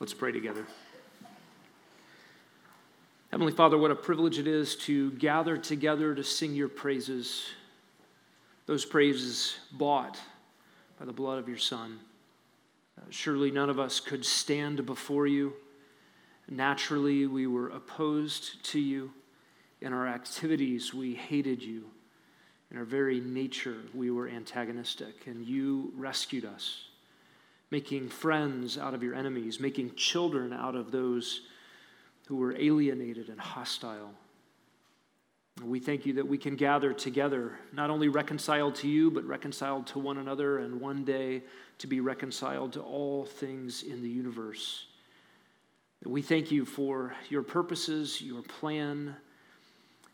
Let's pray together. Heavenly Father, what a privilege it is to gather together to sing your praises, those praises bought by the blood of your Son. Uh, surely none of us could stand before you. Naturally, we were opposed to you. In our activities, we hated you. In our very nature, we were antagonistic, and you rescued us making friends out of your enemies, making children out of those who were alienated and hostile. We thank you that we can gather together, not only reconciled to you, but reconciled to one another, and one day to be reconciled to all things in the universe. We thank you for your purposes, your plan.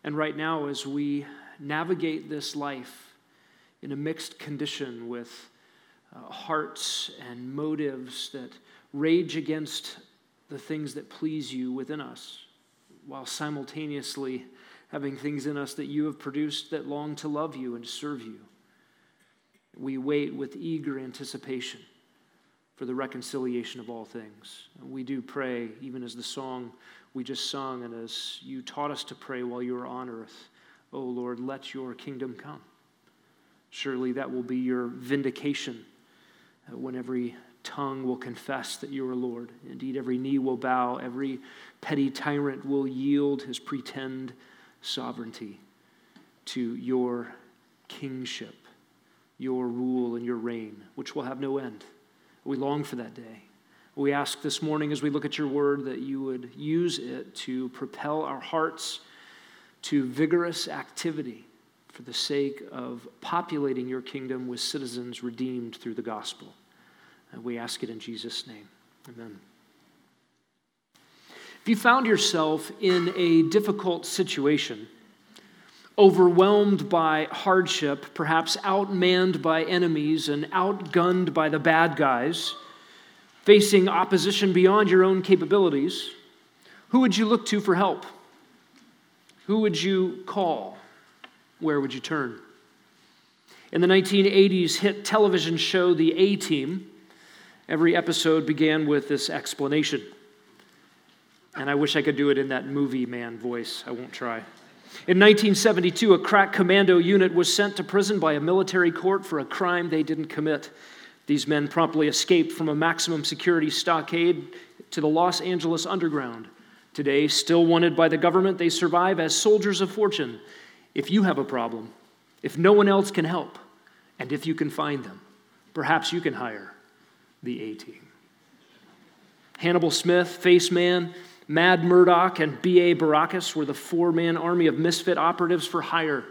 And right now, as we navigate this life in a mixed condition with uh, hearts and motives that rage against the things that please you within us, while simultaneously having things in us that you have produced that long to love you and serve you. We wait with eager anticipation for the reconciliation of all things. We do pray, even as the song we just sung, and as you taught us to pray while you were on earth. Oh Lord, let your kingdom come. Surely that will be your vindication when every tongue will confess that you are Lord. Indeed, every knee will bow, every petty tyrant will yield his pretend sovereignty to your kingship, your rule, and your reign, which will have no end. We long for that day. We ask this morning as we look at your word that you would use it to propel our hearts to vigorous activity for the sake of populating your kingdom with citizens redeemed through the gospel. And we ask it in Jesus' name. Amen. If you found yourself in a difficult situation, overwhelmed by hardship, perhaps outmanned by enemies and outgunned by the bad guys, facing opposition beyond your own capabilities, who would you look to for help? Who would you call? Where would you turn? In the 1980s hit television show The A Team, every episode began with this explanation. And I wish I could do it in that movie man voice. I won't try. In 1972, a crack commando unit was sent to prison by a military court for a crime they didn't commit. These men promptly escaped from a maximum security stockade to the Los Angeles underground. Today, still wanted by the government, they survive as soldiers of fortune if you have a problem, if no one else can help, and if you can find them, perhaps you can hire the A team. Hannibal Smith, Face Man, Mad Murdock, and B.A. Baracus were the four man army of misfit operatives for hire,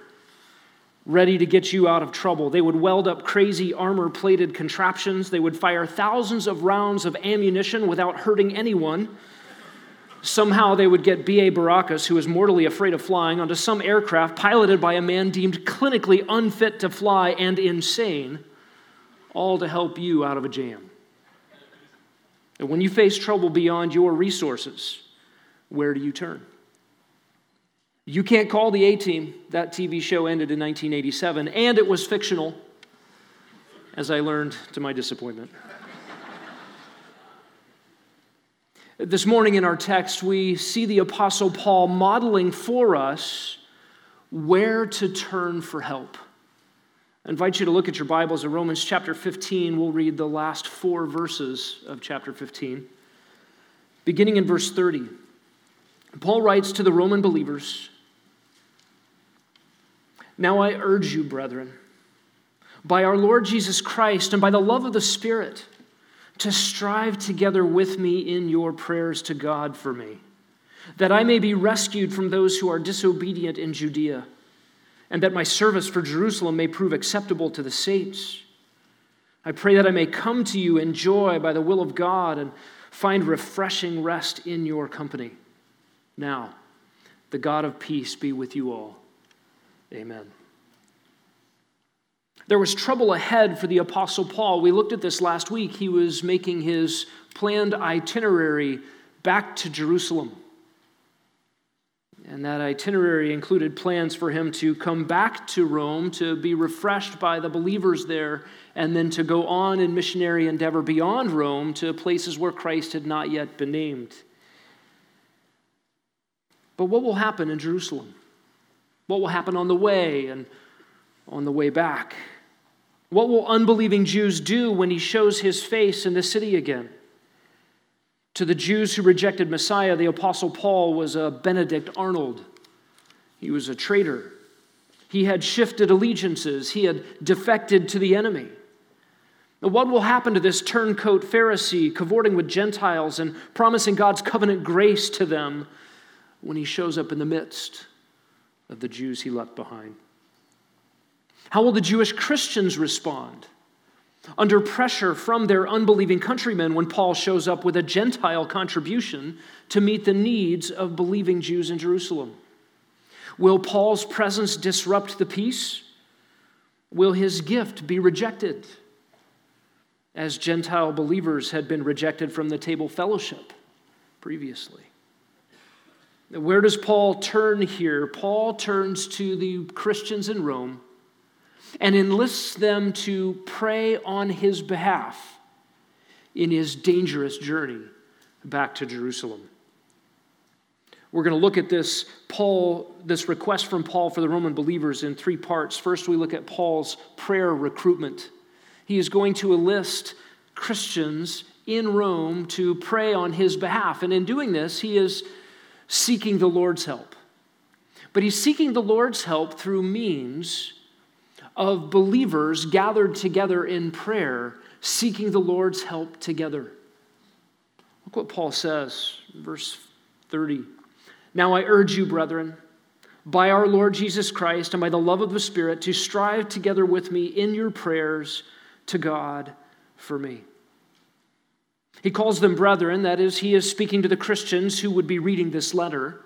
ready to get you out of trouble. They would weld up crazy armor plated contraptions, they would fire thousands of rounds of ammunition without hurting anyone Somehow they would get B.A. Baracus, who was mortally afraid of flying, onto some aircraft piloted by a man deemed clinically unfit to fly and insane, all to help you out of a jam. And when you face trouble beyond your resources, where do you turn? You can't call the A Team. That TV show ended in 1987, and it was fictional, as I learned to my disappointment. This morning in our text, we see the Apostle Paul modeling for us where to turn for help. I invite you to look at your Bibles in Romans chapter 15. We'll read the last four verses of chapter 15. Beginning in verse 30, Paul writes to the Roman believers Now I urge you, brethren, by our Lord Jesus Christ and by the love of the Spirit, to strive together with me in your prayers to God for me, that I may be rescued from those who are disobedient in Judea, and that my service for Jerusalem may prove acceptable to the saints. I pray that I may come to you in joy by the will of God and find refreshing rest in your company. Now, the God of peace be with you all. Amen. There was trouble ahead for the Apostle Paul. We looked at this last week. He was making his planned itinerary back to Jerusalem. And that itinerary included plans for him to come back to Rome to be refreshed by the believers there, and then to go on in missionary endeavor beyond Rome to places where Christ had not yet been named. But what will happen in Jerusalem? What will happen on the way and on the way back? What will unbelieving Jews do when he shows his face in the city again? To the Jews who rejected Messiah, the Apostle Paul was a Benedict Arnold. He was a traitor. He had shifted allegiances, he had defected to the enemy. Now, what will happen to this turncoat Pharisee cavorting with Gentiles and promising God's covenant grace to them when he shows up in the midst of the Jews he left behind? How will the Jewish Christians respond? under pressure from their unbelieving countrymen when Paul shows up with a Gentile contribution to meet the needs of believing Jews in Jerusalem? Will Paul's presence disrupt the peace? Will his gift be rejected? As Gentile believers had been rejected from the table fellowship previously. Where does Paul turn here? Paul turns to the Christians in Rome and enlists them to pray on his behalf in his dangerous journey back to Jerusalem. We're going to look at this Paul this request from Paul for the Roman believers in three parts. First, we look at Paul's prayer recruitment. He is going to enlist Christians in Rome to pray on his behalf, and in doing this, he is seeking the Lord's help. But he's seeking the Lord's help through means of believers gathered together in prayer, seeking the Lord's help together. Look what Paul says, verse 30. Now I urge you, brethren, by our Lord Jesus Christ and by the love of the Spirit, to strive together with me in your prayers to God for me. He calls them brethren, that is, he is speaking to the Christians who would be reading this letter.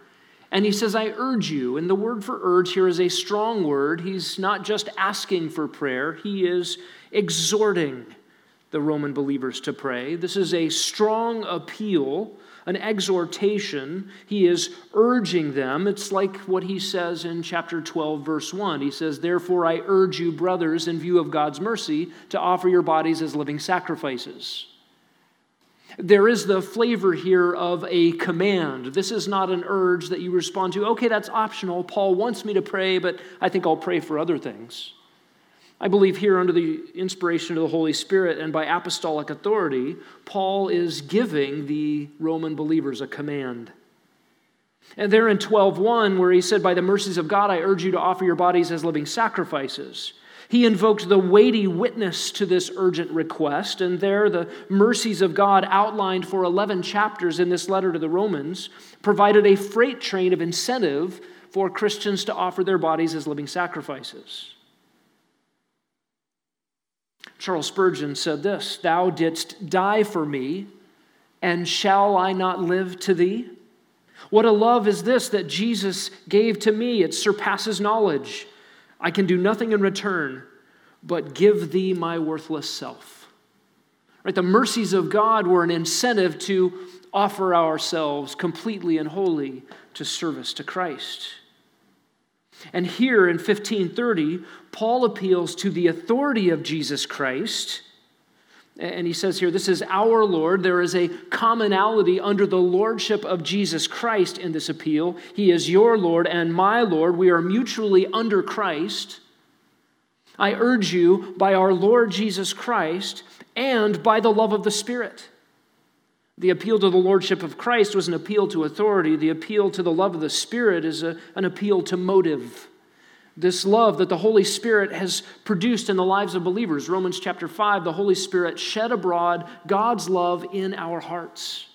And he says, I urge you. And the word for urge here is a strong word. He's not just asking for prayer, he is exhorting the Roman believers to pray. This is a strong appeal, an exhortation. He is urging them. It's like what he says in chapter 12, verse 1. He says, Therefore, I urge you, brothers, in view of God's mercy, to offer your bodies as living sacrifices. There is the flavor here of a command. This is not an urge that you respond to. Okay, that's optional. Paul wants me to pray, but I think I'll pray for other things. I believe here, under the inspiration of the Holy Spirit and by apostolic authority, Paul is giving the Roman believers a command. And there in 12:1 where he said by the mercies of God I urge you to offer your bodies as living sacrifices. He invoked the weighty witness to this urgent request, and there the mercies of God, outlined for 11 chapters in this letter to the Romans, provided a freight train of incentive for Christians to offer their bodies as living sacrifices. Charles Spurgeon said this Thou didst die for me, and shall I not live to thee? What a love is this that Jesus gave to me! It surpasses knowledge. I can do nothing in return but give thee my worthless self. Right? The mercies of God were an incentive to offer ourselves completely and wholly to service to Christ. And here in 1530, Paul appeals to the authority of Jesus Christ. And he says here, This is our Lord. There is a commonality under the lordship of Jesus Christ in this appeal. He is your Lord and my Lord. We are mutually under Christ. I urge you by our Lord Jesus Christ and by the love of the Spirit. The appeal to the Lordship of Christ was an appeal to authority. The appeal to the love of the Spirit is a, an appeal to motive. This love that the Holy Spirit has produced in the lives of believers. Romans chapter 5, the Holy Spirit shed abroad God's love in our hearts.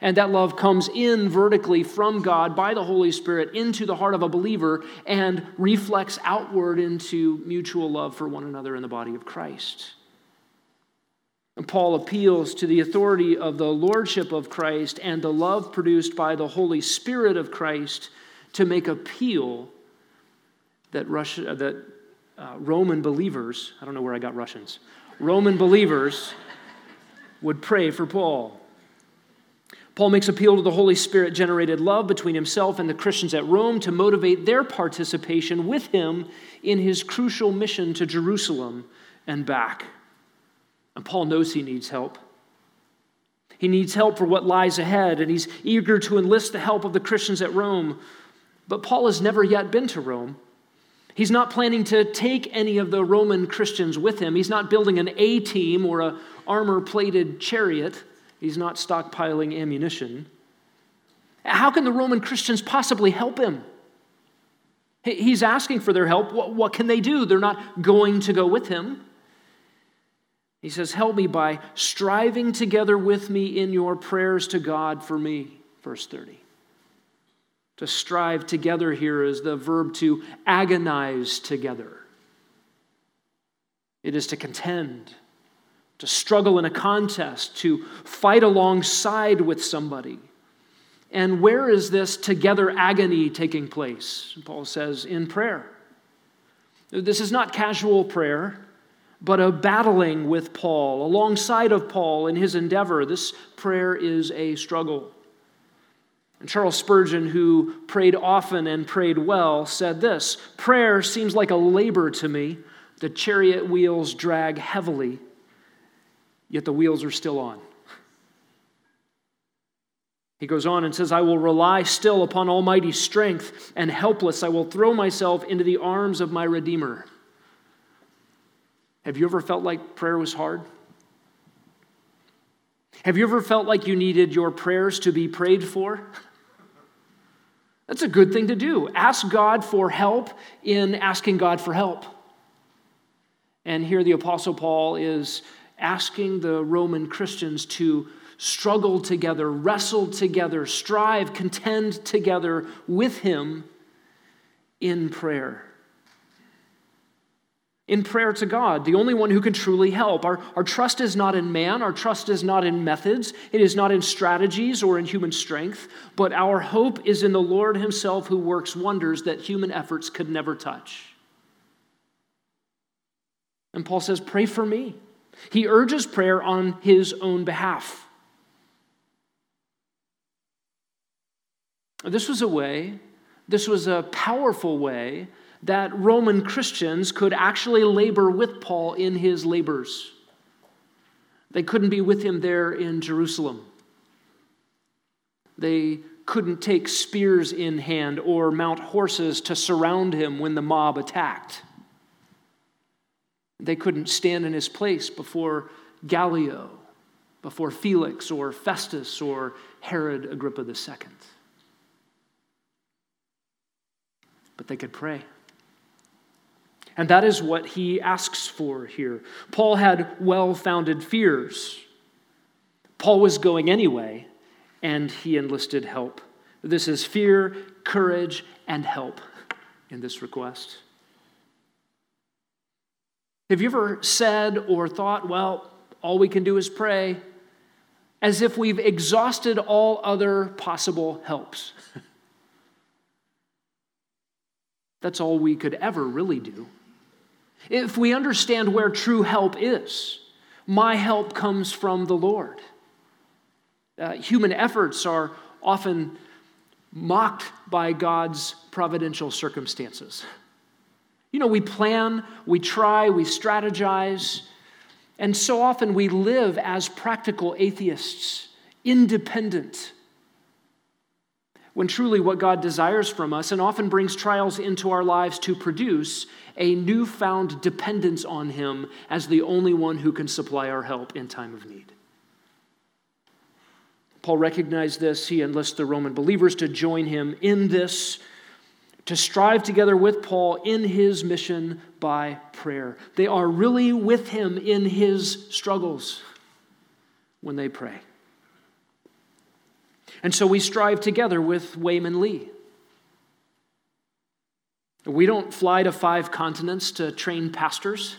And that love comes in vertically from God by the Holy Spirit into the heart of a believer and reflects outward into mutual love for one another in the body of Christ. And Paul appeals to the authority of the lordship of Christ and the love produced by the Holy Spirit of Christ to make appeal that, Russia, that uh, Roman believers, I don't know where I got Russians, Roman believers would pray for Paul. Paul makes appeal to the Holy Spirit generated love between himself and the Christians at Rome to motivate their participation with him in his crucial mission to Jerusalem and back. And Paul knows he needs help. He needs help for what lies ahead, and he's eager to enlist the help of the Christians at Rome. But Paul has never yet been to Rome. He's not planning to take any of the Roman Christians with him. He's not building an A team or a armor plated chariot. He's not stockpiling ammunition. How can the Roman Christians possibly help him? He's asking for their help. What, what, can they do? They're not going to go with him. He says, Help me by striving together with me in your prayers to God for me. Verse 30. To strive together here is the verb to agonize together, it is to contend to struggle in a contest, to fight alongside with somebody. And where is this together agony taking place? Paul says, in prayer. This is not casual prayer, but a battling with Paul, alongside of Paul in his endeavor. This prayer is a struggle. And Charles Spurgeon, who prayed often and prayed well, said this Prayer seems like a labor to me. The chariot wheels drag heavily yet the wheels are still on. He goes on and says, I will rely still upon almighty strength, and helpless I will throw myself into the arms of my Redeemer. Have you ever felt like prayer was hard? Have you ever felt like you needed your prayers to be prayed for? That's a good thing to do. Ask God for help in asking God for help. And here the Apostle Paul is asking the Roman Christians to struggle together, wrestle together, strive, contend together with him in prayer. In prayer to God, the only one who can truly help. Our, our trust is not in man, our trust is not in methods, it is not in strategies or in human strength, but our hope is in the Lord Himself who works wonders that human efforts could never touch. And Paul says, Pray for me. He urges prayer on his own behalf. This was a way, this was a powerful way that Roman Christians could actually labor with Paul in his labors. They couldn't be with him there in Jerusalem. They couldn't take spears in hand or mount horses to surround him when the mob attacked. They couldn't stand in his place before Gallio, before Felix or Festus or Herod Agrippa II. But they could pray. And that is what he asks for here. Paul had well founded fears. Paul was going anyway, and he enlisted help. This is fear, courage, and help in this request. Have you ever said or thought, well, all we can do is pray, as if we've exhausted all other possible helps? That's all we could ever really do. If we understand where true help is, my help comes from the Lord. Uh, human efforts are often mocked by God's providential circumstances. You know, we plan, we try, we strategize, and so often we live as practical atheists, independent. When truly what God desires from us, and often brings trials into our lives to produce a newfound dependence on Him as the only one who can supply our help in time of need. Paul recognized this. He enlists the Roman believers to join him in this to strive together with Paul in his mission by prayer. They are really with him in his struggles when they pray. And so we strive together with Wayman Lee. We don't fly to five continents to train pastors,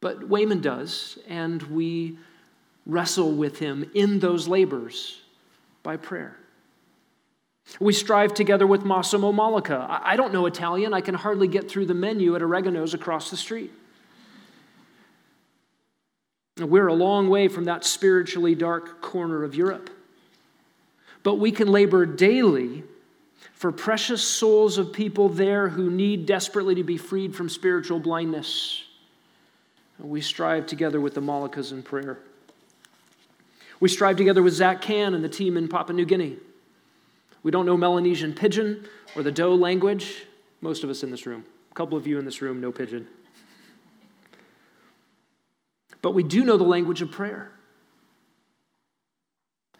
but Wayman does, and we wrestle with him in those labors by prayer. We strive together with Massimo Malika. I don't know Italian. I can hardly get through the menu at Oregano's across the street. We're a long way from that spiritually dark corner of Europe. But we can labor daily for precious souls of people there who need desperately to be freed from spiritual blindness. We strive together with the Moluccas in prayer. We strive together with Zach Can and the team in Papua New Guinea. We don't know Melanesian pidgin or the Dao language. Most of us in this room. A couple of you in this room know pidgin. But we do know the language of prayer.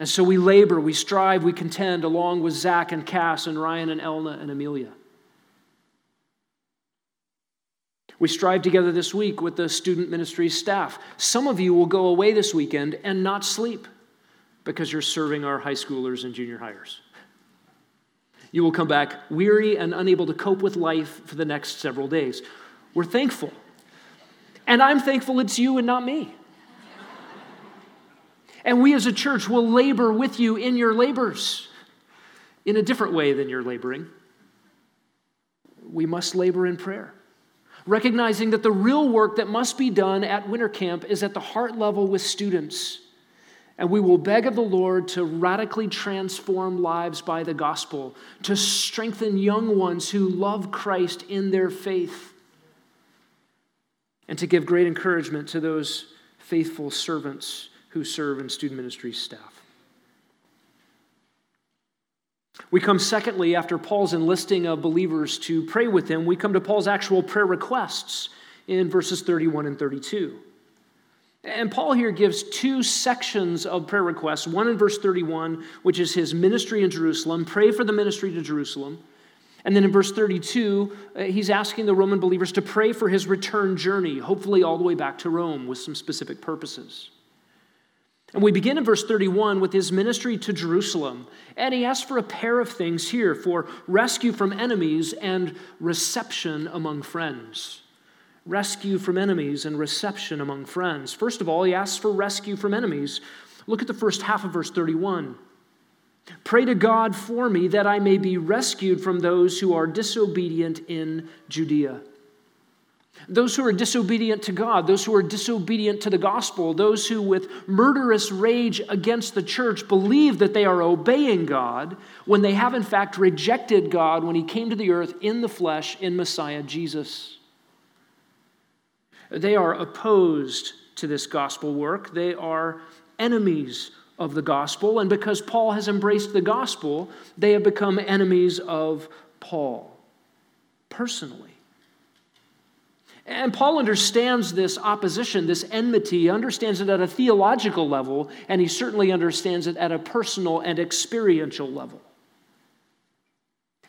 And so we labor, we strive, we contend along with Zach and Cass and Ryan and Elna and Amelia. We strive together this week with the student ministry staff. Some of you will go away this weekend and not sleep because you're serving our high schoolers and junior highers. You will come back weary and unable to cope with life for the next several days. We're thankful. And I'm thankful it's you and not me. And we as a church will labor with you in your labors in a different way than you're laboring. We must labor in prayer recognizing that the real work that must be done at winter camp is at the heart level with students. And we will beg of the Lord to radically transform lives by the gospel, to strengthen young ones who love Christ in their faith, and to give great encouragement to those faithful servants who serve in student ministry staff. We come, secondly, after Paul's enlisting of believers to pray with him, we come to Paul's actual prayer requests in verses 31 and 32. And Paul here gives two sections of prayer requests one in verse 31, which is his ministry in Jerusalem, pray for the ministry to Jerusalem. And then in verse 32, uh, he's asking the Roman believers to pray for his return journey, hopefully all the way back to Rome with some specific purposes. And we begin in verse 31 with his ministry to Jerusalem. And he asks for a pair of things here for rescue from enemies and reception among friends. Rescue from enemies and reception among friends. First of all, he asks for rescue from enemies. Look at the first half of verse 31. Pray to God for me that I may be rescued from those who are disobedient in Judea. Those who are disobedient to God, those who are disobedient to the gospel, those who, with murderous rage against the church, believe that they are obeying God when they have, in fact, rejected God when He came to the earth in the flesh in Messiah Jesus. They are opposed to this gospel work, they are enemies of the gospel, and because Paul has embraced the gospel, they have become enemies of Paul personally. And Paul understands this opposition, this enmity, understands it at a theological level, and he certainly understands it at a personal and experiential level.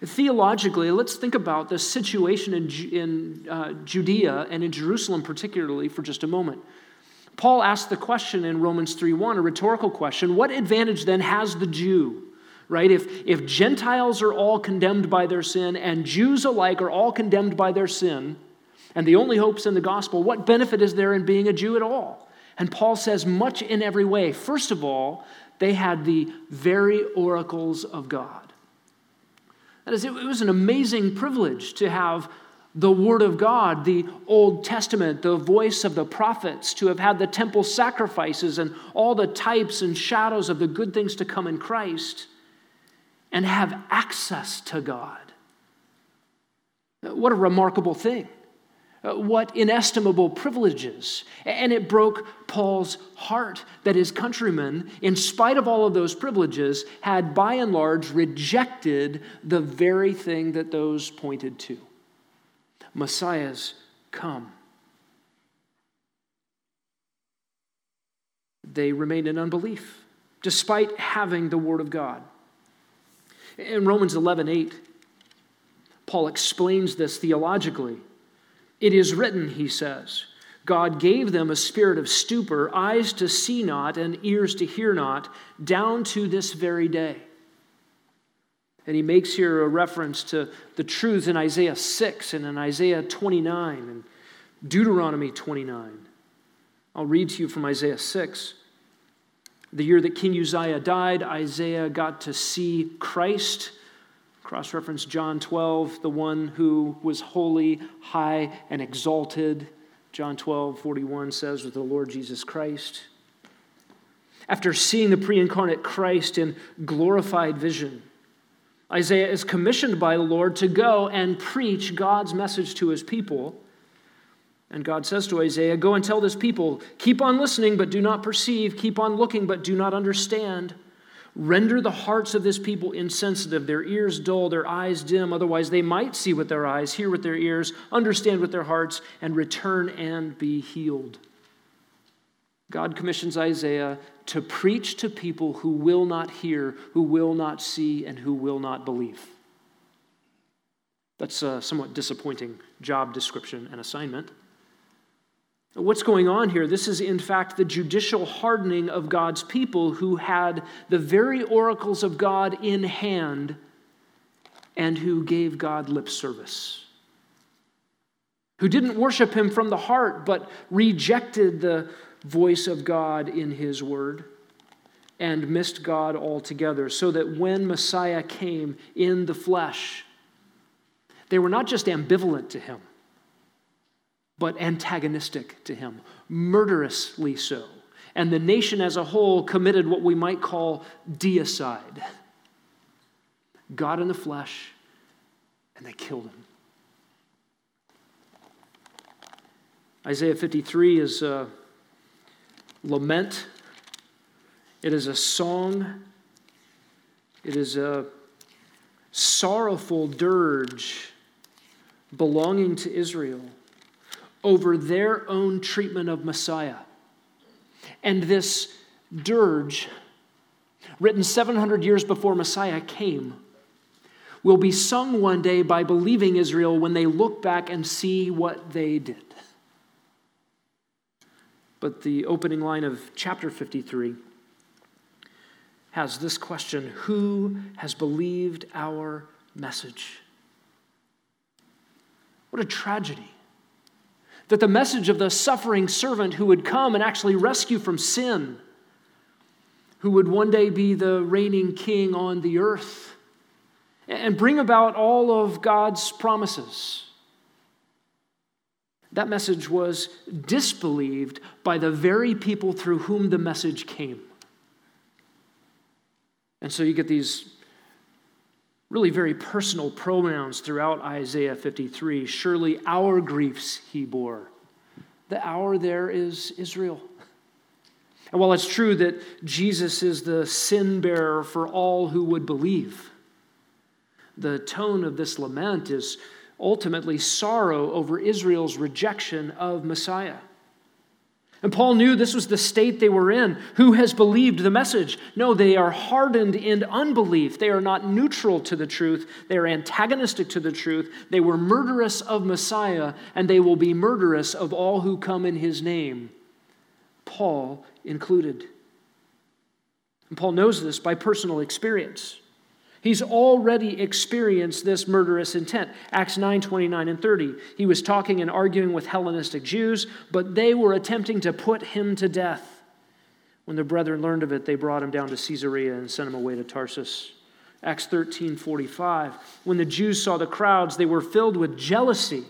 Theologically, let's think about the situation in, in uh, Judea and in Jerusalem, particularly, for just a moment. Paul asked the question in Romans 3:1, a rhetorical question what advantage then has the Jew? Right? If, if Gentiles are all condemned by their sin and Jews alike are all condemned by their sin, and the only hope's in the gospel, what benefit is there in being a Jew at all? And Paul says, much in every way. First of all, they had the very oracles of God. That is, it was an amazing privilege to have the Word of God, the Old Testament, the voice of the prophets, to have had the temple sacrifices and all the types and shadows of the good things to come in Christ, and have access to God. What a remarkable thing. Uh, what inestimable privileges. And it broke Paul's heart that his countrymen, in spite of all of those privileges, had by and large rejected the very thing that those pointed to Messiah's come. They remained in unbelief, despite having the Word of God. In Romans 11 8, Paul explains this theologically. It is written, he says, God gave them a spirit of stupor, eyes to see not, and ears to hear not, down to this very day. And he makes here a reference to the truths in Isaiah 6 and in Isaiah 29 and Deuteronomy 29. I'll read to you from Isaiah 6. The year that King Uzziah died, Isaiah got to see Christ Cross reference John 12, the one who was holy, high, and exalted. John 12, 41 says, with the Lord Jesus Christ. after seeing the pre incarnate Christ in glorified vision. Isaiah is commissioned by the Lord to go and preach God's message to his people. And God says to Isaiah, Go and tell this people, keep on listening, but do not perceive, keep on looking, but do not understand. Render the hearts of this people insensitive, their ears dull, their eyes dim, otherwise they might see with their eyes, hear with their ears, understand with their hearts, and return and be healed. God commissions Isaiah to preach to people who will not hear, who will not see, and who will not believe. That's a somewhat disappointing job description and assignment. What's going on here? This is, in fact, the judicial hardening of God's people who had the very oracles of God in hand and who gave God lip service. Who didn't worship him from the heart, but rejected the voice of God in his word and missed God altogether. So that when Messiah came in the flesh, they were not just ambivalent to him but antagonistic to him, murderously so. And the nation as a whole committed what we might call deicide God in the flesh, and they killed him. Isaiah 53 is a lament, it is a song, it is a sorrowful dirge belonging to Israel over their own treatment of Messiah. And this dirge, written 700 years before Messiah came, will be sung one day by believing Israel when they look back and see what they did. But the opening line of chapter 53 has this question Who has believed our message? What a tragedy that the message of the suffering servant who would come and actually rescue from sin, who would one day be the reigning king on the earth and bring about all of God's promises. That message was disbelieved by the very people through whom the message came. And so you get these really very personal pronouns throughout Isaiah 53. Surely our griefs he bore. The our there is Israel. And while it's true that Jesus is the sin bearer for all who would believe, the tone of this lament is ultimately sorrow over Israel's rejection of Messiah. And Paul knew this was the state they were in. Who has believed the message? No, they are hardened in unbelief. They are not neutral to the truth. They are antagonistic to the truth. They were murderous of Messiah, and they will be murderous of all who come in his name, Paul included. And Paul knows this by personal experience. He's already experienced this murderous intent. Acts 9 29 and 30. He was talking and arguing with Hellenistic Jews, but they were attempting to put him to death. When the brethren learned of it, they brought him down to Caesarea and sent him away to Tarsus. Acts 13 45. When the Jews saw the crowds, they were filled with jealousy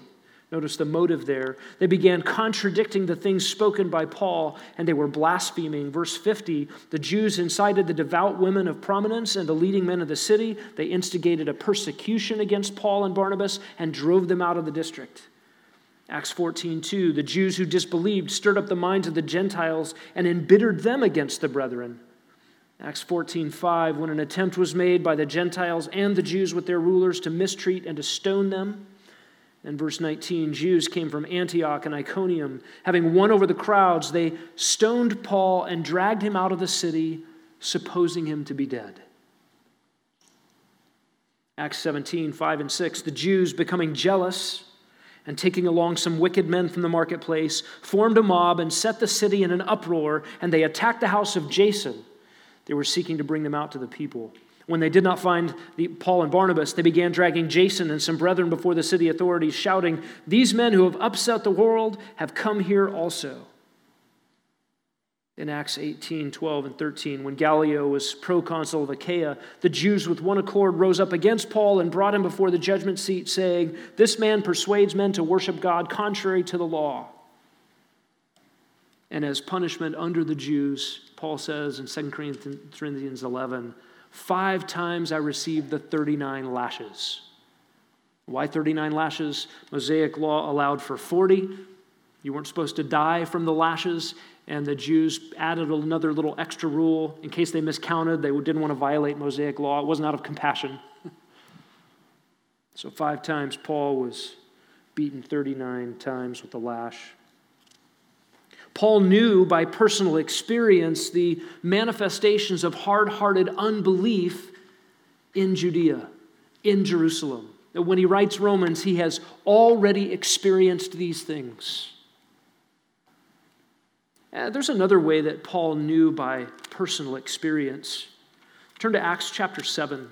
Notice the motive there. They began contradicting the things spoken by Paul, and they were blaspheming. Verse 50 the Jews incited the devout women of prominence and the leading men of the city. They instigated a persecution against Paul and Barnabas and drove them out of the district. Acts 14 2 the Jews who disbelieved stirred up the minds of the Gentiles and embittered them against the brethren. Acts 14 5 when an attempt was made by the Gentiles and the Jews with their rulers to mistreat and to stone them. In verse 19, Jews came from Antioch and Iconium. Having won over the crowds, they stoned Paul and dragged him out of the city, supposing him to be dead. Acts 17, 5 and 6. The Jews, becoming jealous and taking along some wicked men from the marketplace, formed a mob and set the city in an uproar, and they attacked the house of Jason. They were seeking to bring them out to the people. When they did not find the, Paul and Barnabas, they began dragging Jason and some brethren before the city authorities, shouting, These men who have upset the world have come here also. In Acts 18, 12, and 13, when Gallio was proconsul of Achaia, the Jews with one accord rose up against Paul and brought him before the judgment seat, saying, This man persuades men to worship God contrary to the law. And as punishment under the Jews, Paul says in 2 Corinthians 11, five times I received the 39 lashes. Why 39 lashes? Mosaic law allowed for 40. You weren't supposed to die from the lashes, and the Jews added another little extra rule in case they miscounted. They didn't want to violate Mosaic law. It wasn't out of compassion. so, five times Paul was beaten 39 times with the lash. Paul knew by personal experience the manifestations of hard hearted unbelief in Judea, in Jerusalem. When he writes Romans, he has already experienced these things. Uh, there's another way that Paul knew by personal experience. Turn to Acts chapter 7.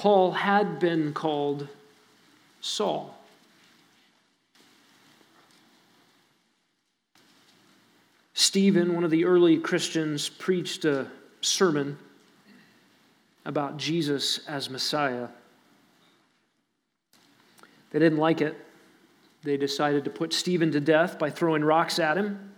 Paul had been called Saul. Stephen, one of the early Christians, preached a sermon about Jesus as Messiah. They didn't like it. They decided to put Stephen to death by throwing rocks at him.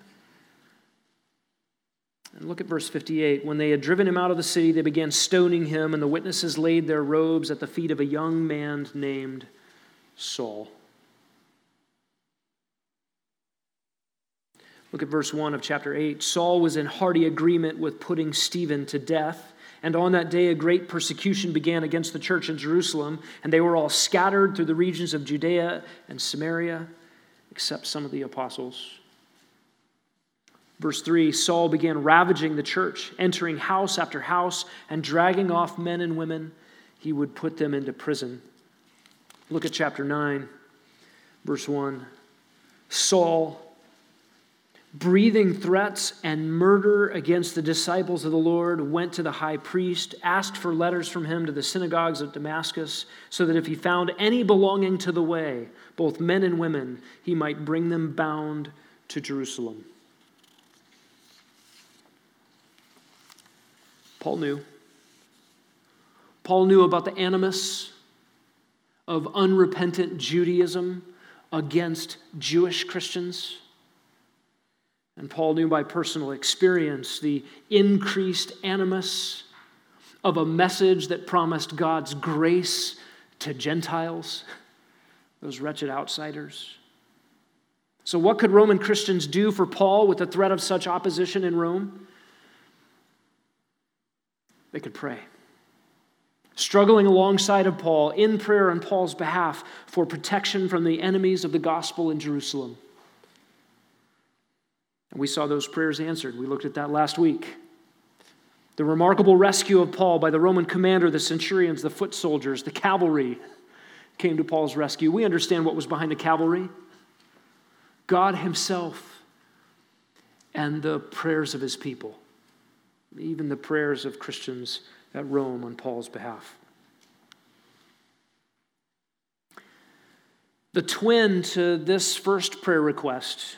And look at verse 58. When they had driven him out of the city, they began stoning him, and the witnesses laid their robes at the feet of a young man named Saul. Look at verse 1 of chapter 8. Saul was in hearty agreement with putting Stephen to death. And on that day, a great persecution began against the church in Jerusalem, and they were all scattered through the regions of Judea and Samaria, except some of the apostles. Verse 3 Saul began ravaging the church, entering house after house, and dragging off men and women. He would put them into prison. Look at chapter 9, verse 1. Saul breathing threats and murder against the disciples of the Lord, went to the high priest, asked for letters from him to the synagogues of Damascus, so that if he found any belonging to the way, both men and women, he might bring them bound to Jerusalem. Paul knew. Paul knew about the animus of unrepentant Judaism against Jewish Christians. And Paul knew by personal experience the increased animus of a message that promised God's grace to Gentiles, those wretched outsiders. So, what could Roman Christians do for Paul with the threat of such opposition in Rome? They could pray. Struggling alongside of Paul in prayer on Paul's behalf for protection from the enemies of the gospel in Jerusalem. And we saw those prayers answered. We looked at that last week. The remarkable rescue of Paul by the Roman commander, the centurions, the foot soldiers, the cavalry came to Paul's rescue. We understand what was behind the cavalry God Himself and the prayers of His people, even the prayers of Christians at Rome on Paul's behalf. The twin to this first prayer request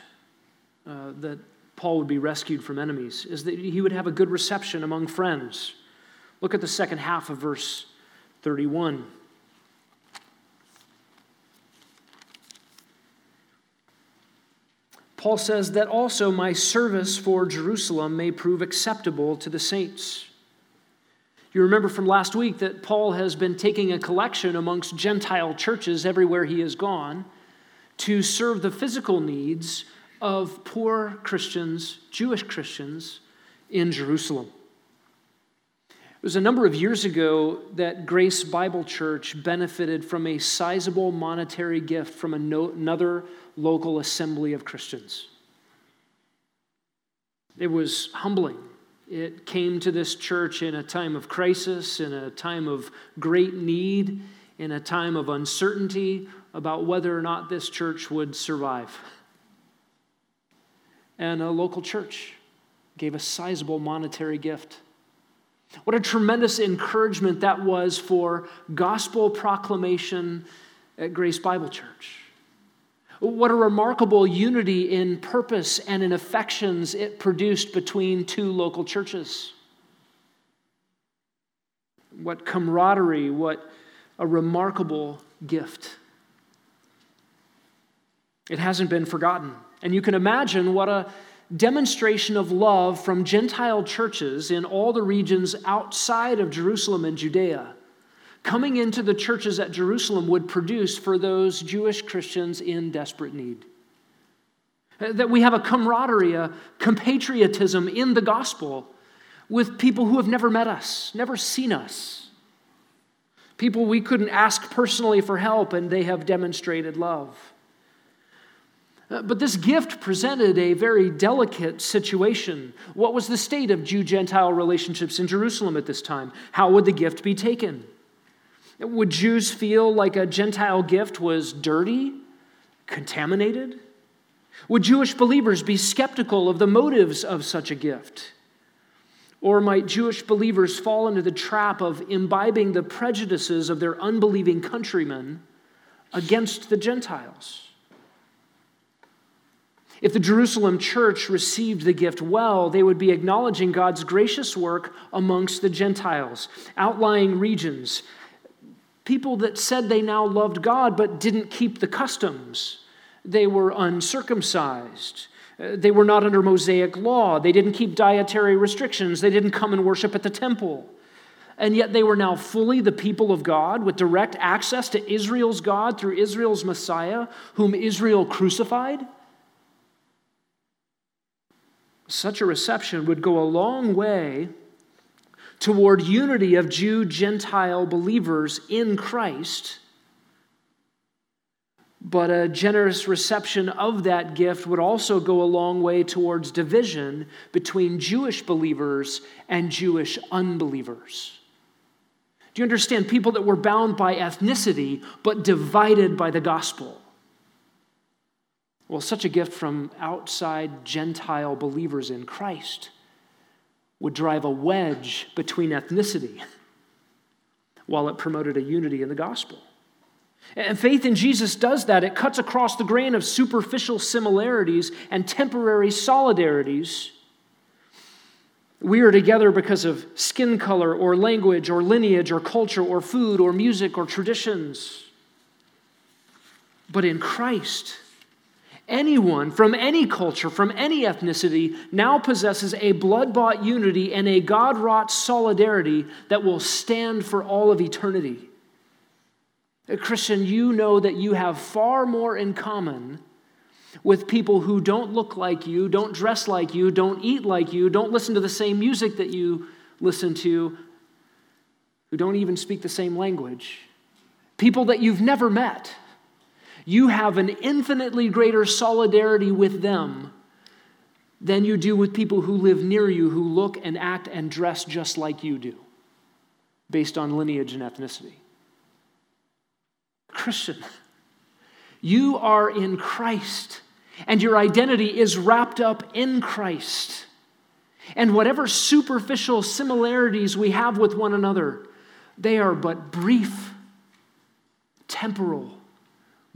uh, that Paul would be rescued from enemies is that he would have a good reception among friends. Look at the second half of verse 31. Paul says that also my service for Jerusalem may prove acceptable to the saints. You remember from last week that Paul has been taking a collection amongst Gentile churches everywhere he has gone to serve the physical needs of poor Christians, Jewish Christians, in Jerusalem. It was a number of years ago that Grace Bible Church benefited from a sizable monetary gift from another local assembly of Christians. It was humbling. It came to this church in a time of crisis, in a time of great need, in a time of uncertainty about whether or not this church would survive and a local church gave a sizable monetary gift. What a tremendous encouragement that was for gospel proclamation at Grace Bible Church. What a remarkable unity in purpose and in affections it produced between two local churches. What camaraderie, what a remarkable gift. It hasn't been forgotten. And you can imagine what a demonstration of love from Gentile churches in all the regions outside of Jerusalem and Judea coming into the churches at Jerusalem would produce for those Jewish Christians in desperate need. Uh, that we have a camaraderie, a compatriotism in the gospel with people who have never met us, never seen us. People we couldn't ask personally for help, and they have demonstrated love. Uh, but this gift presented a very delicate situation. What was the state of Jew Gentile relationships in Jerusalem at this time? How would the gift be taken? Would Jews feel like a Gentile gift was dirty, contaminated? Would Jewish believers be skeptical of the motives of such a gift? Or might Jewish believers fall into the trap of imbibing the prejudices of their unbelieving countrymen against the Gentiles? If the Jerusalem church received the gift well, they would be acknowledging God's gracious work amongst the Gentiles, outlying regions, people that said they now loved God but didn't keep the customs. They were uncircumcised. Uh, they were not under Mosaic law. They didn't keep dietary restrictions. They didn't come and worship at the temple. And yet they were now fully the people of God with direct access to Israel's God through Israel's Messiah, whom Israel crucified. Such a reception would go a long way toward unity of Jew Gentile believers in Christ. But a generous reception of that gift would also go a long way towards division between Jewish believers and Jewish unbelievers. Do you understand? People that were bound by ethnicity but divided by the gospel. Well, such a gift from outside Gentile believers in Christ would drive a wedge between ethnicity while it promoted a unity in the gospel. And faith in Jesus does that. It cuts across the grain of superficial similarities and temporary solidarities. We are together because of skin color or language or lineage or culture or food or music or traditions. But in Christ, Anyone from any culture, from any ethnicity, now possesses a blood bought unity and a God wrought solidarity that will stand for all of eternity. Uh, Christian, you know that you have far more in common with people who don't look like you, don't dress like you, don't eat like you, don't listen to the same music that you listen to, who don't even speak the same language. People that you've never met you have an infinitely greater solidarity with them than you do with people who live near you who look and act and dress just like you do, based on lineage and ethnicity. Christian, you are in Christ, and your identity is wrapped up in Christ. And whatever superficial similarities we have with one another, they are but brief, temporal,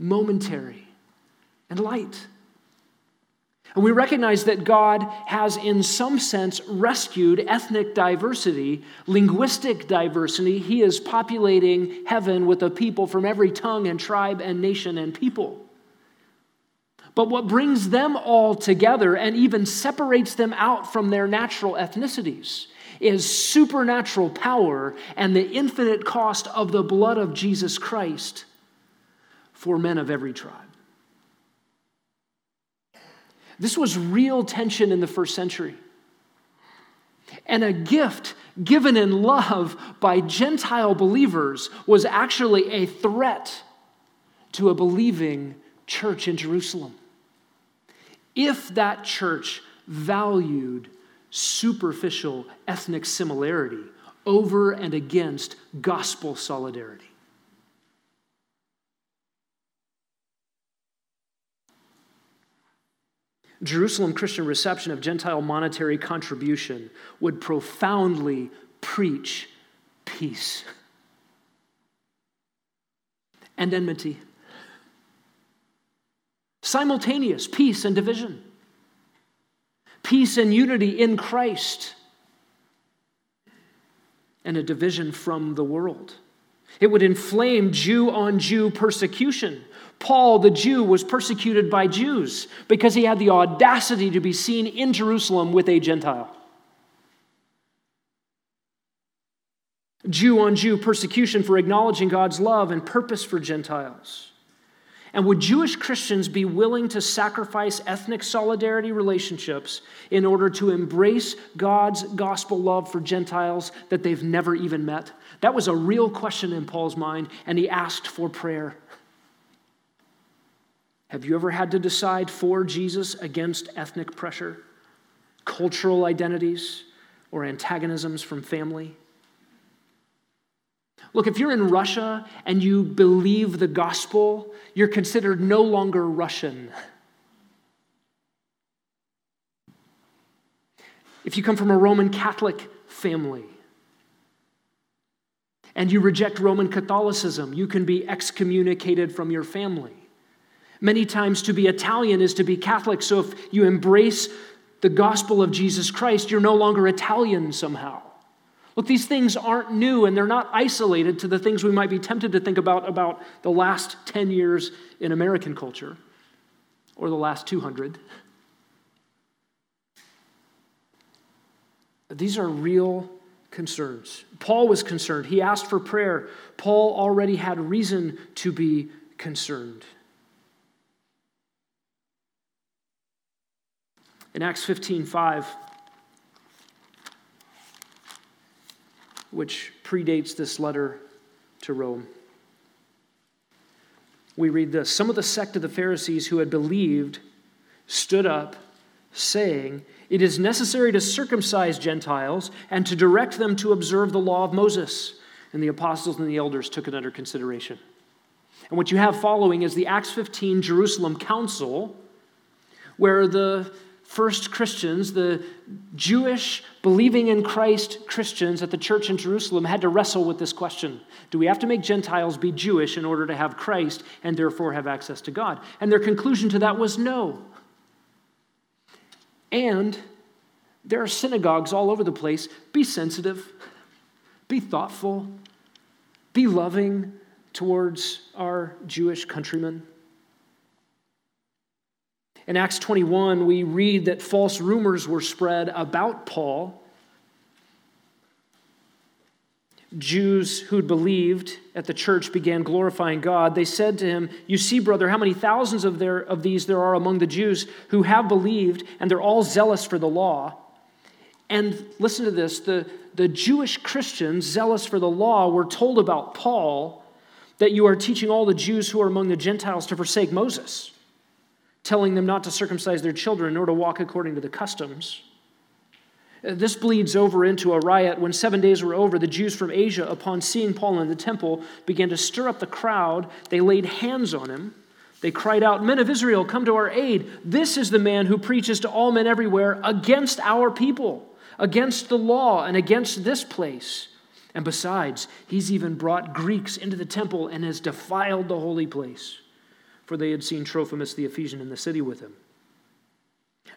momentary, and light. And we recognize that God has, in some sense, rescued ethnic diversity, linguistic diversity. He is populating heaven with a people from every tongue and tribe and nation and people. But what brings them all together and even separates them out from their natural ethnicities is supernatural power and the infinite cost of the blood of Jesus Christ for men of every tribe. This was real tension in the first century. And a gift given in love by Gentile believers was actually a threat to a believing church in Jerusalem. If that church valued superficial ethnic similarity over and against gospel solidarity. Jerusalem Christian reception of Gentile monetary contribution would profoundly preach peace and enmity. Simultaneous peace and division. Peace and unity in Christ. and a division from the world. It would inflame Jew on Jew persecution. Paul, the Jew, was persecuted by Jews because he had the audacity to be seen in Jerusalem with a Gentile. Jew on Jew persecution for acknowledging God's love and purpose for Gentiles. And would Jewish Christians be willing to sacrifice ethnic solidarity relationships in order to embrace God's gospel love for Gentiles that they've never even met? That was a real question in Paul's mind, and he asked for prayer. Have you ever had to decide for Jesus against ethnic pressure, cultural identities, or antagonisms from family? Look, if you're in Russia and you believe the gospel, you're considered no longer Russian. If you come from a Roman Catholic family and you reject Roman Catholicism, you can be excommunicated from your family. Many times, to be Italian is to be Catholic, so if you embrace the gospel of Jesus Christ, you're no longer Italian somehow. Look, these things aren't new and they're not isolated to the things we might be tempted to think about about the last 10 years in American culture or the last 200. These are real concerns. Paul was concerned. He asked for prayer. Paul already had reason to be concerned. In Acts 15 5, which predates this letter to Rome. We read this Some of the sect of the Pharisees who had believed stood up, saying, It is necessary to circumcise Gentiles and to direct them to observe the law of Moses. And the apostles and the elders took it under consideration. And what you have following is the Acts 15 Jerusalem Council, where the first Christians, the Jewish believing in Christ Christians at the church in Jerusalem, had to wrestle with this question Do we have to make Gentiles be Jewish in order to have Christ and therefore have access to God? And their conclusion to that was no. And there are synagogues all over the place. Be sensitive, be thoughtful, be loving towards our Jewish countrymen. In Acts 21, we read that false rumors were spread about Paul. Jews who'd believed at the church began glorifying God. They said to him, You see, brother, how many thousands of, there, of these there are among the Jews who have believed, and they're all zealous for the law. And listen to this the, the Jewish Christians, zealous for the law, were told about Paul that you are teaching all the Jews who are among the Gentiles to forsake Moses telling them not to circumcise their children nor to walk according to the customs. Uh, this bleeds over into a riot. When seven days were over, the Jews from Asia, upon seeing Paul in the temple, began to stir up the crowd. They laid hands on him. They cried out, Men of Israel, come to our aid. This is the man who preaches to all men everywhere against our people, against the law, and against this place. And besides, he's even brought Greeks into the temple and has defiled the holy place for they had seen Trophimus the Ephesian in the city with him.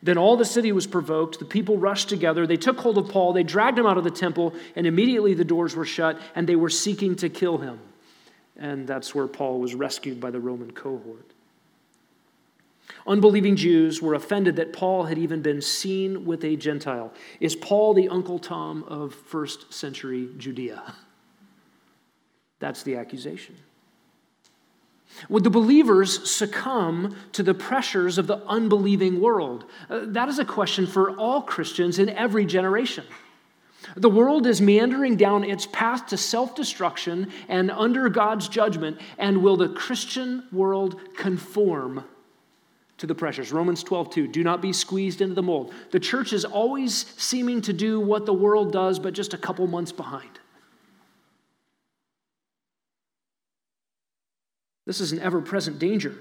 Then all the city was provoked. The people rushed together. They took hold of Paul. They dragged him out of the temple, and immediately the doors were shut, and they were seeking to kill him. And that's where Paul was rescued by the Roman cohort. Unbelieving Jews were offended that Paul had even been seen with a Gentile. Is Paul the Uncle Tom of first century Judea? That's the accusation. Would the believers succumb to the pressures of the unbelieving world? Uh, that is a question for all Christians in every generation. The world is meandering down its path to self destruction and under God's judgment, and will the Christian world conform to the pressures? Romans 12, 2. Do not be squeezed into the mold. The church is always seeming to do what the world does, but just a couple months behind. This is an ever present danger.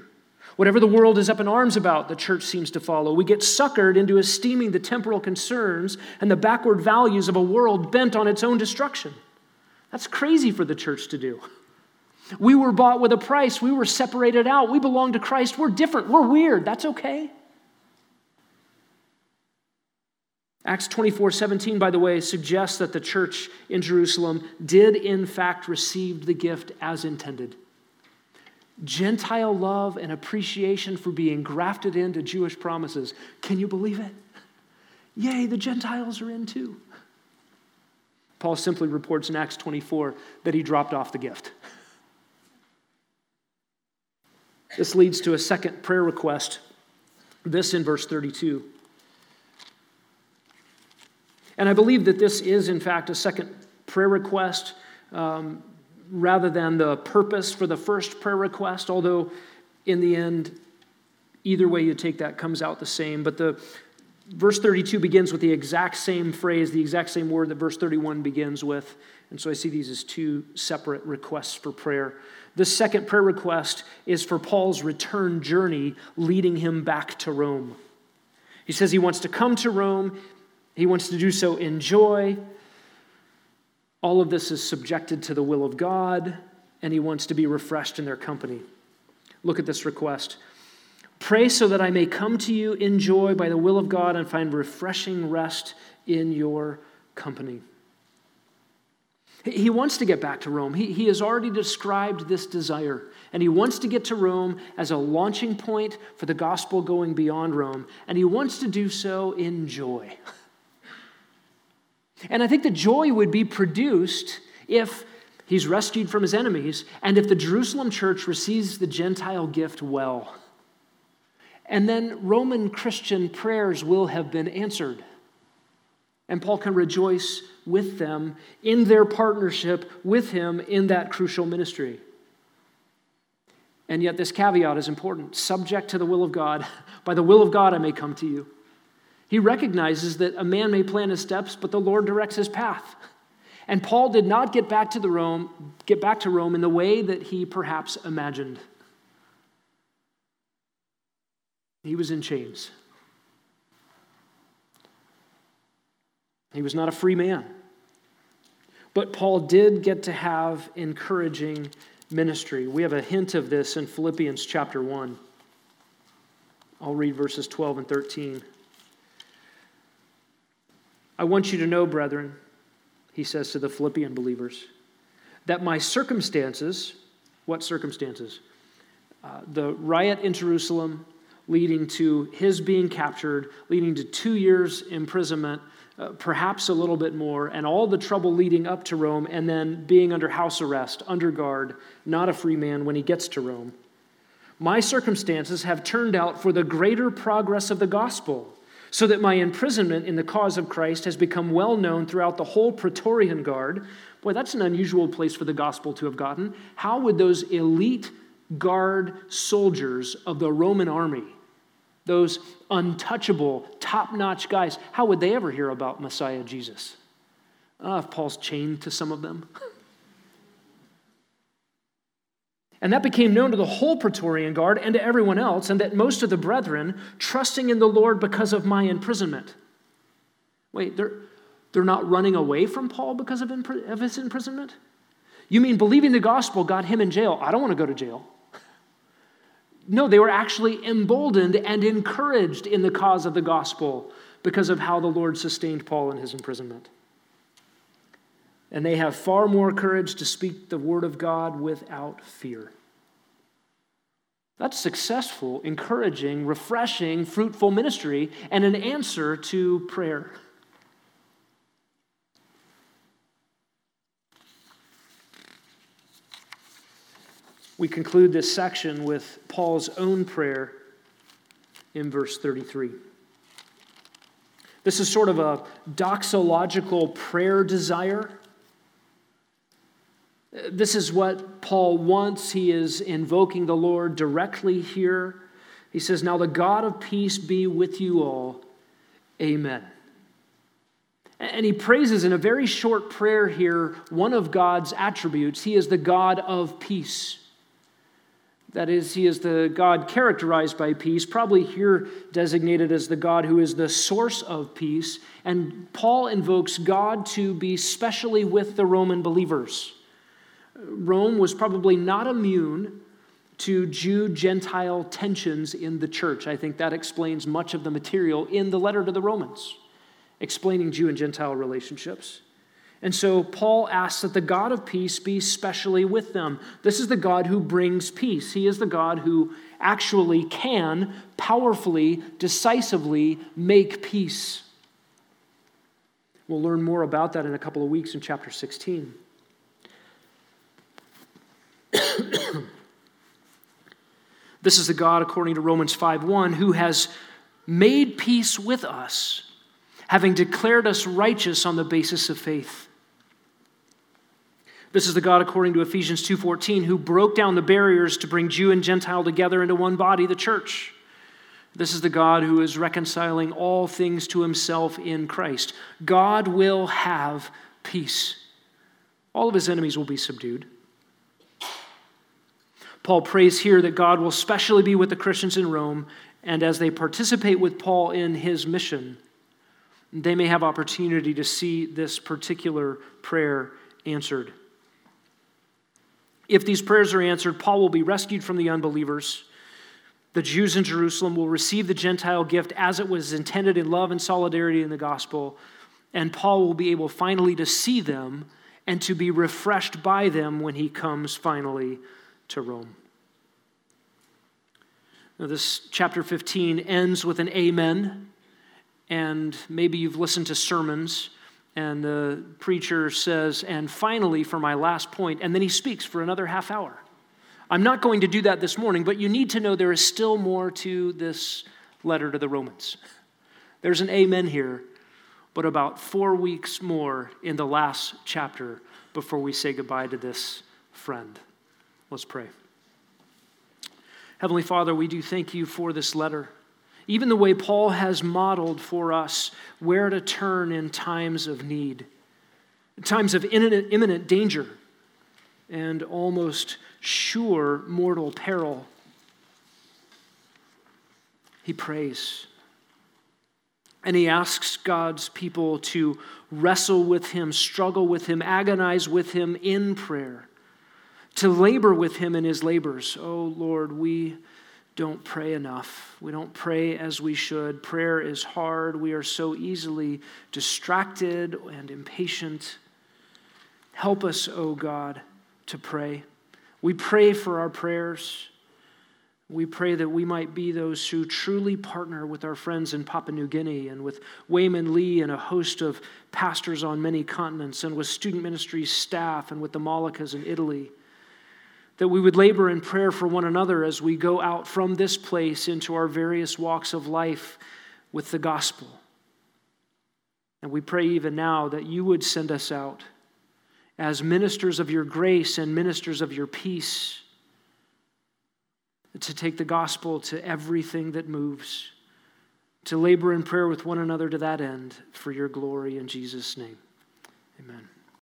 Whatever the world is up in arms about, the church seems to follow. We get suckered into esteeming the temporal concerns and the backward values of a world bent on its own destruction. That's crazy for the church to do. We were bought with a price. We were separated out. We belong to Christ. We're different. We're weird. That's okay. Acts 24 17, by the way, suggests that the church in Jerusalem did, in fact, receive the gift as intended. Gentile love and appreciation for being grafted into Jewish promises. Can you believe it? Yay, the Gentiles are in too. Paul simply reports in Acts 24 that he dropped off the gift. This leads to a second prayer request, this in verse 32. And I believe that this is, in fact, a second prayer request um, rather than the purpose for the first prayer request, although in the end, either way you take that comes out the same. But the verse 32 begins with the exact same phrase, the exact same word that verse 31 begins with. And so I see these as two separate requests for prayer. The second prayer request is for Paul's return journey leading him back to Rome. He says he wants to come to Rome, he wants to do so in joy. All of this is subjected to the will of God, and he wants to be refreshed in their company. Look at this request. Pray so that I may come to you in joy by the will of God and find refreshing rest in your company. He wants to get back to Rome. He, he has already described this desire, and he wants to get to Rome as a launching point for the gospel going beyond Rome, and he wants to do so in joy. And I think the joy would be produced if he's rescued from his enemies and if the Jerusalem church receives the Gentile gift well. And then Roman Christian prayers will have been answered. And Paul can rejoice with them in their partnership with him in that crucial ministry. And yet, this caveat is important subject to the will of God. By the will of God, I may come to you. He recognizes that a man may plan his steps, but the Lord directs his path. And Paul did not get back to the Rome, get back to Rome in the way that he perhaps imagined. He was in chains. He was not a free man. But Paul did get to have encouraging ministry. We have a hint of this in Philippians chapter 1. I'll read verses 12 and 13. I want you to know, brethren, he says to the Philippian believers, that my circumstances, what circumstances? Uh, the riot in Jerusalem, leading to his being captured, leading to two years imprisonment, uh, perhaps a little bit more, and all the trouble leading up to Rome, and then being under house arrest, under guard, not a free man when he gets to Rome. My circumstances have turned out for the greater progress of the gospel, so that my imprisonment in the cause of Christ has become well known throughout the whole Praetorian Guard. Boy, that's an unusual place for the gospel to have gotten. How would those elite guard soldiers of the Roman army, those untouchable, top notch guys, how would they ever hear about Messiah Jesus? Uh, if Paul's chained to some of them. And that became known to the whole Praetorian Guard and to everyone else, and that most of the brethren, trusting in the Lord because of my imprisonment. Wait, they're, they're not running away from Paul because of, of his imprisonment? You mean believing the gospel got him in jail? I don't want to go to jail. No, they were actually emboldened and encouraged in the cause of the gospel because of how the Lord sustained Paul in his imprisonment. And they have far more courage to speak the word of God without fear. That's successful, encouraging, refreshing, fruitful ministry and an answer to prayer. we conclude this section with Paul's own prayer in verse 33. This is sort of a doxological prayer desire. This is what Paul wants. He is invoking the Lord directly here. He says, Now the God of peace be with you all. Amen. And he praises in a very short prayer here one of God's attributes. He is the God of peace. That is, he is the God characterized by peace, probably here designated as the God who is the source of peace. And Paul invokes God to be specially with the Roman believers. Rome was probably not immune to Jew Gentile tensions in the church. I think that explains much of the material in the letter to the Romans. explaining Jew and Gentile relationships. And so Paul asks that the God of peace be specially with them. This is the God who brings peace. He is the God who actually can powerfully, decisively make peace. We'll learn more about that in a couple of weeks in chapter 16. this is the God, according to Romans 5:1, who has made peace with us, having declared us righteous on the basis of faith. This is the God according to Ephesians 2:14 who broke down the barriers to bring Jew and Gentile together into one body, the church. This is the God who is reconciling all things to himself in Christ. God will have peace. All of his enemies will be subdued. Paul prays here that God will specially be with the Christians in Rome, and as they participate with Paul in his mission, they may have opportunity to see this particular prayer answered. If these prayers are answered, Paul will be rescued from the unbelievers. The Jews in Jerusalem will receive the Gentile gift as it was intended in love and solidarity in the gospel, and Paul will be able finally to see them and to be refreshed by them when he comes finally to Rome. Now, this chapter 15 ends with an amen, and maybe you've listened to sermons and the preacher says, and finally, for my last point, and then he speaks for another half hour. I'm not going to do that this morning, but you need to know there is still more to this letter to the Romans. There's an amen here, but about four weeks more in the last chapter before we say goodbye to this friend. Let's pray. Heavenly Father, we do thank you for this letter. Even the way Paul has modeled for us where to turn in times of need, times of imminent, danger, and almost sure mortal peril. He prays. And he asks God's people to wrestle with him, struggle with him, agonize with him in prayer, to labor with him in his labors. Oh Lord, we don't pray enough. We don't pray as we should. Prayer is hard. We are so easily distracted and impatient. Help us, O oh God, to pray. We pray for our prayers. We pray that we might be those who truly partner with our friends in Papua New Guinea and with Wayman Lee and a host of pastors on many continents and with student ministries staff and with the Moluccas in Italy that we would labor in prayer for one another as we go out from this place into our various walks of life with the gospel. And we pray even now that you would send us out as ministers of your grace and ministers of your peace to take the gospel to everything that moves, to labor in prayer with one another to that end for your glory in Jesus' name. Amen.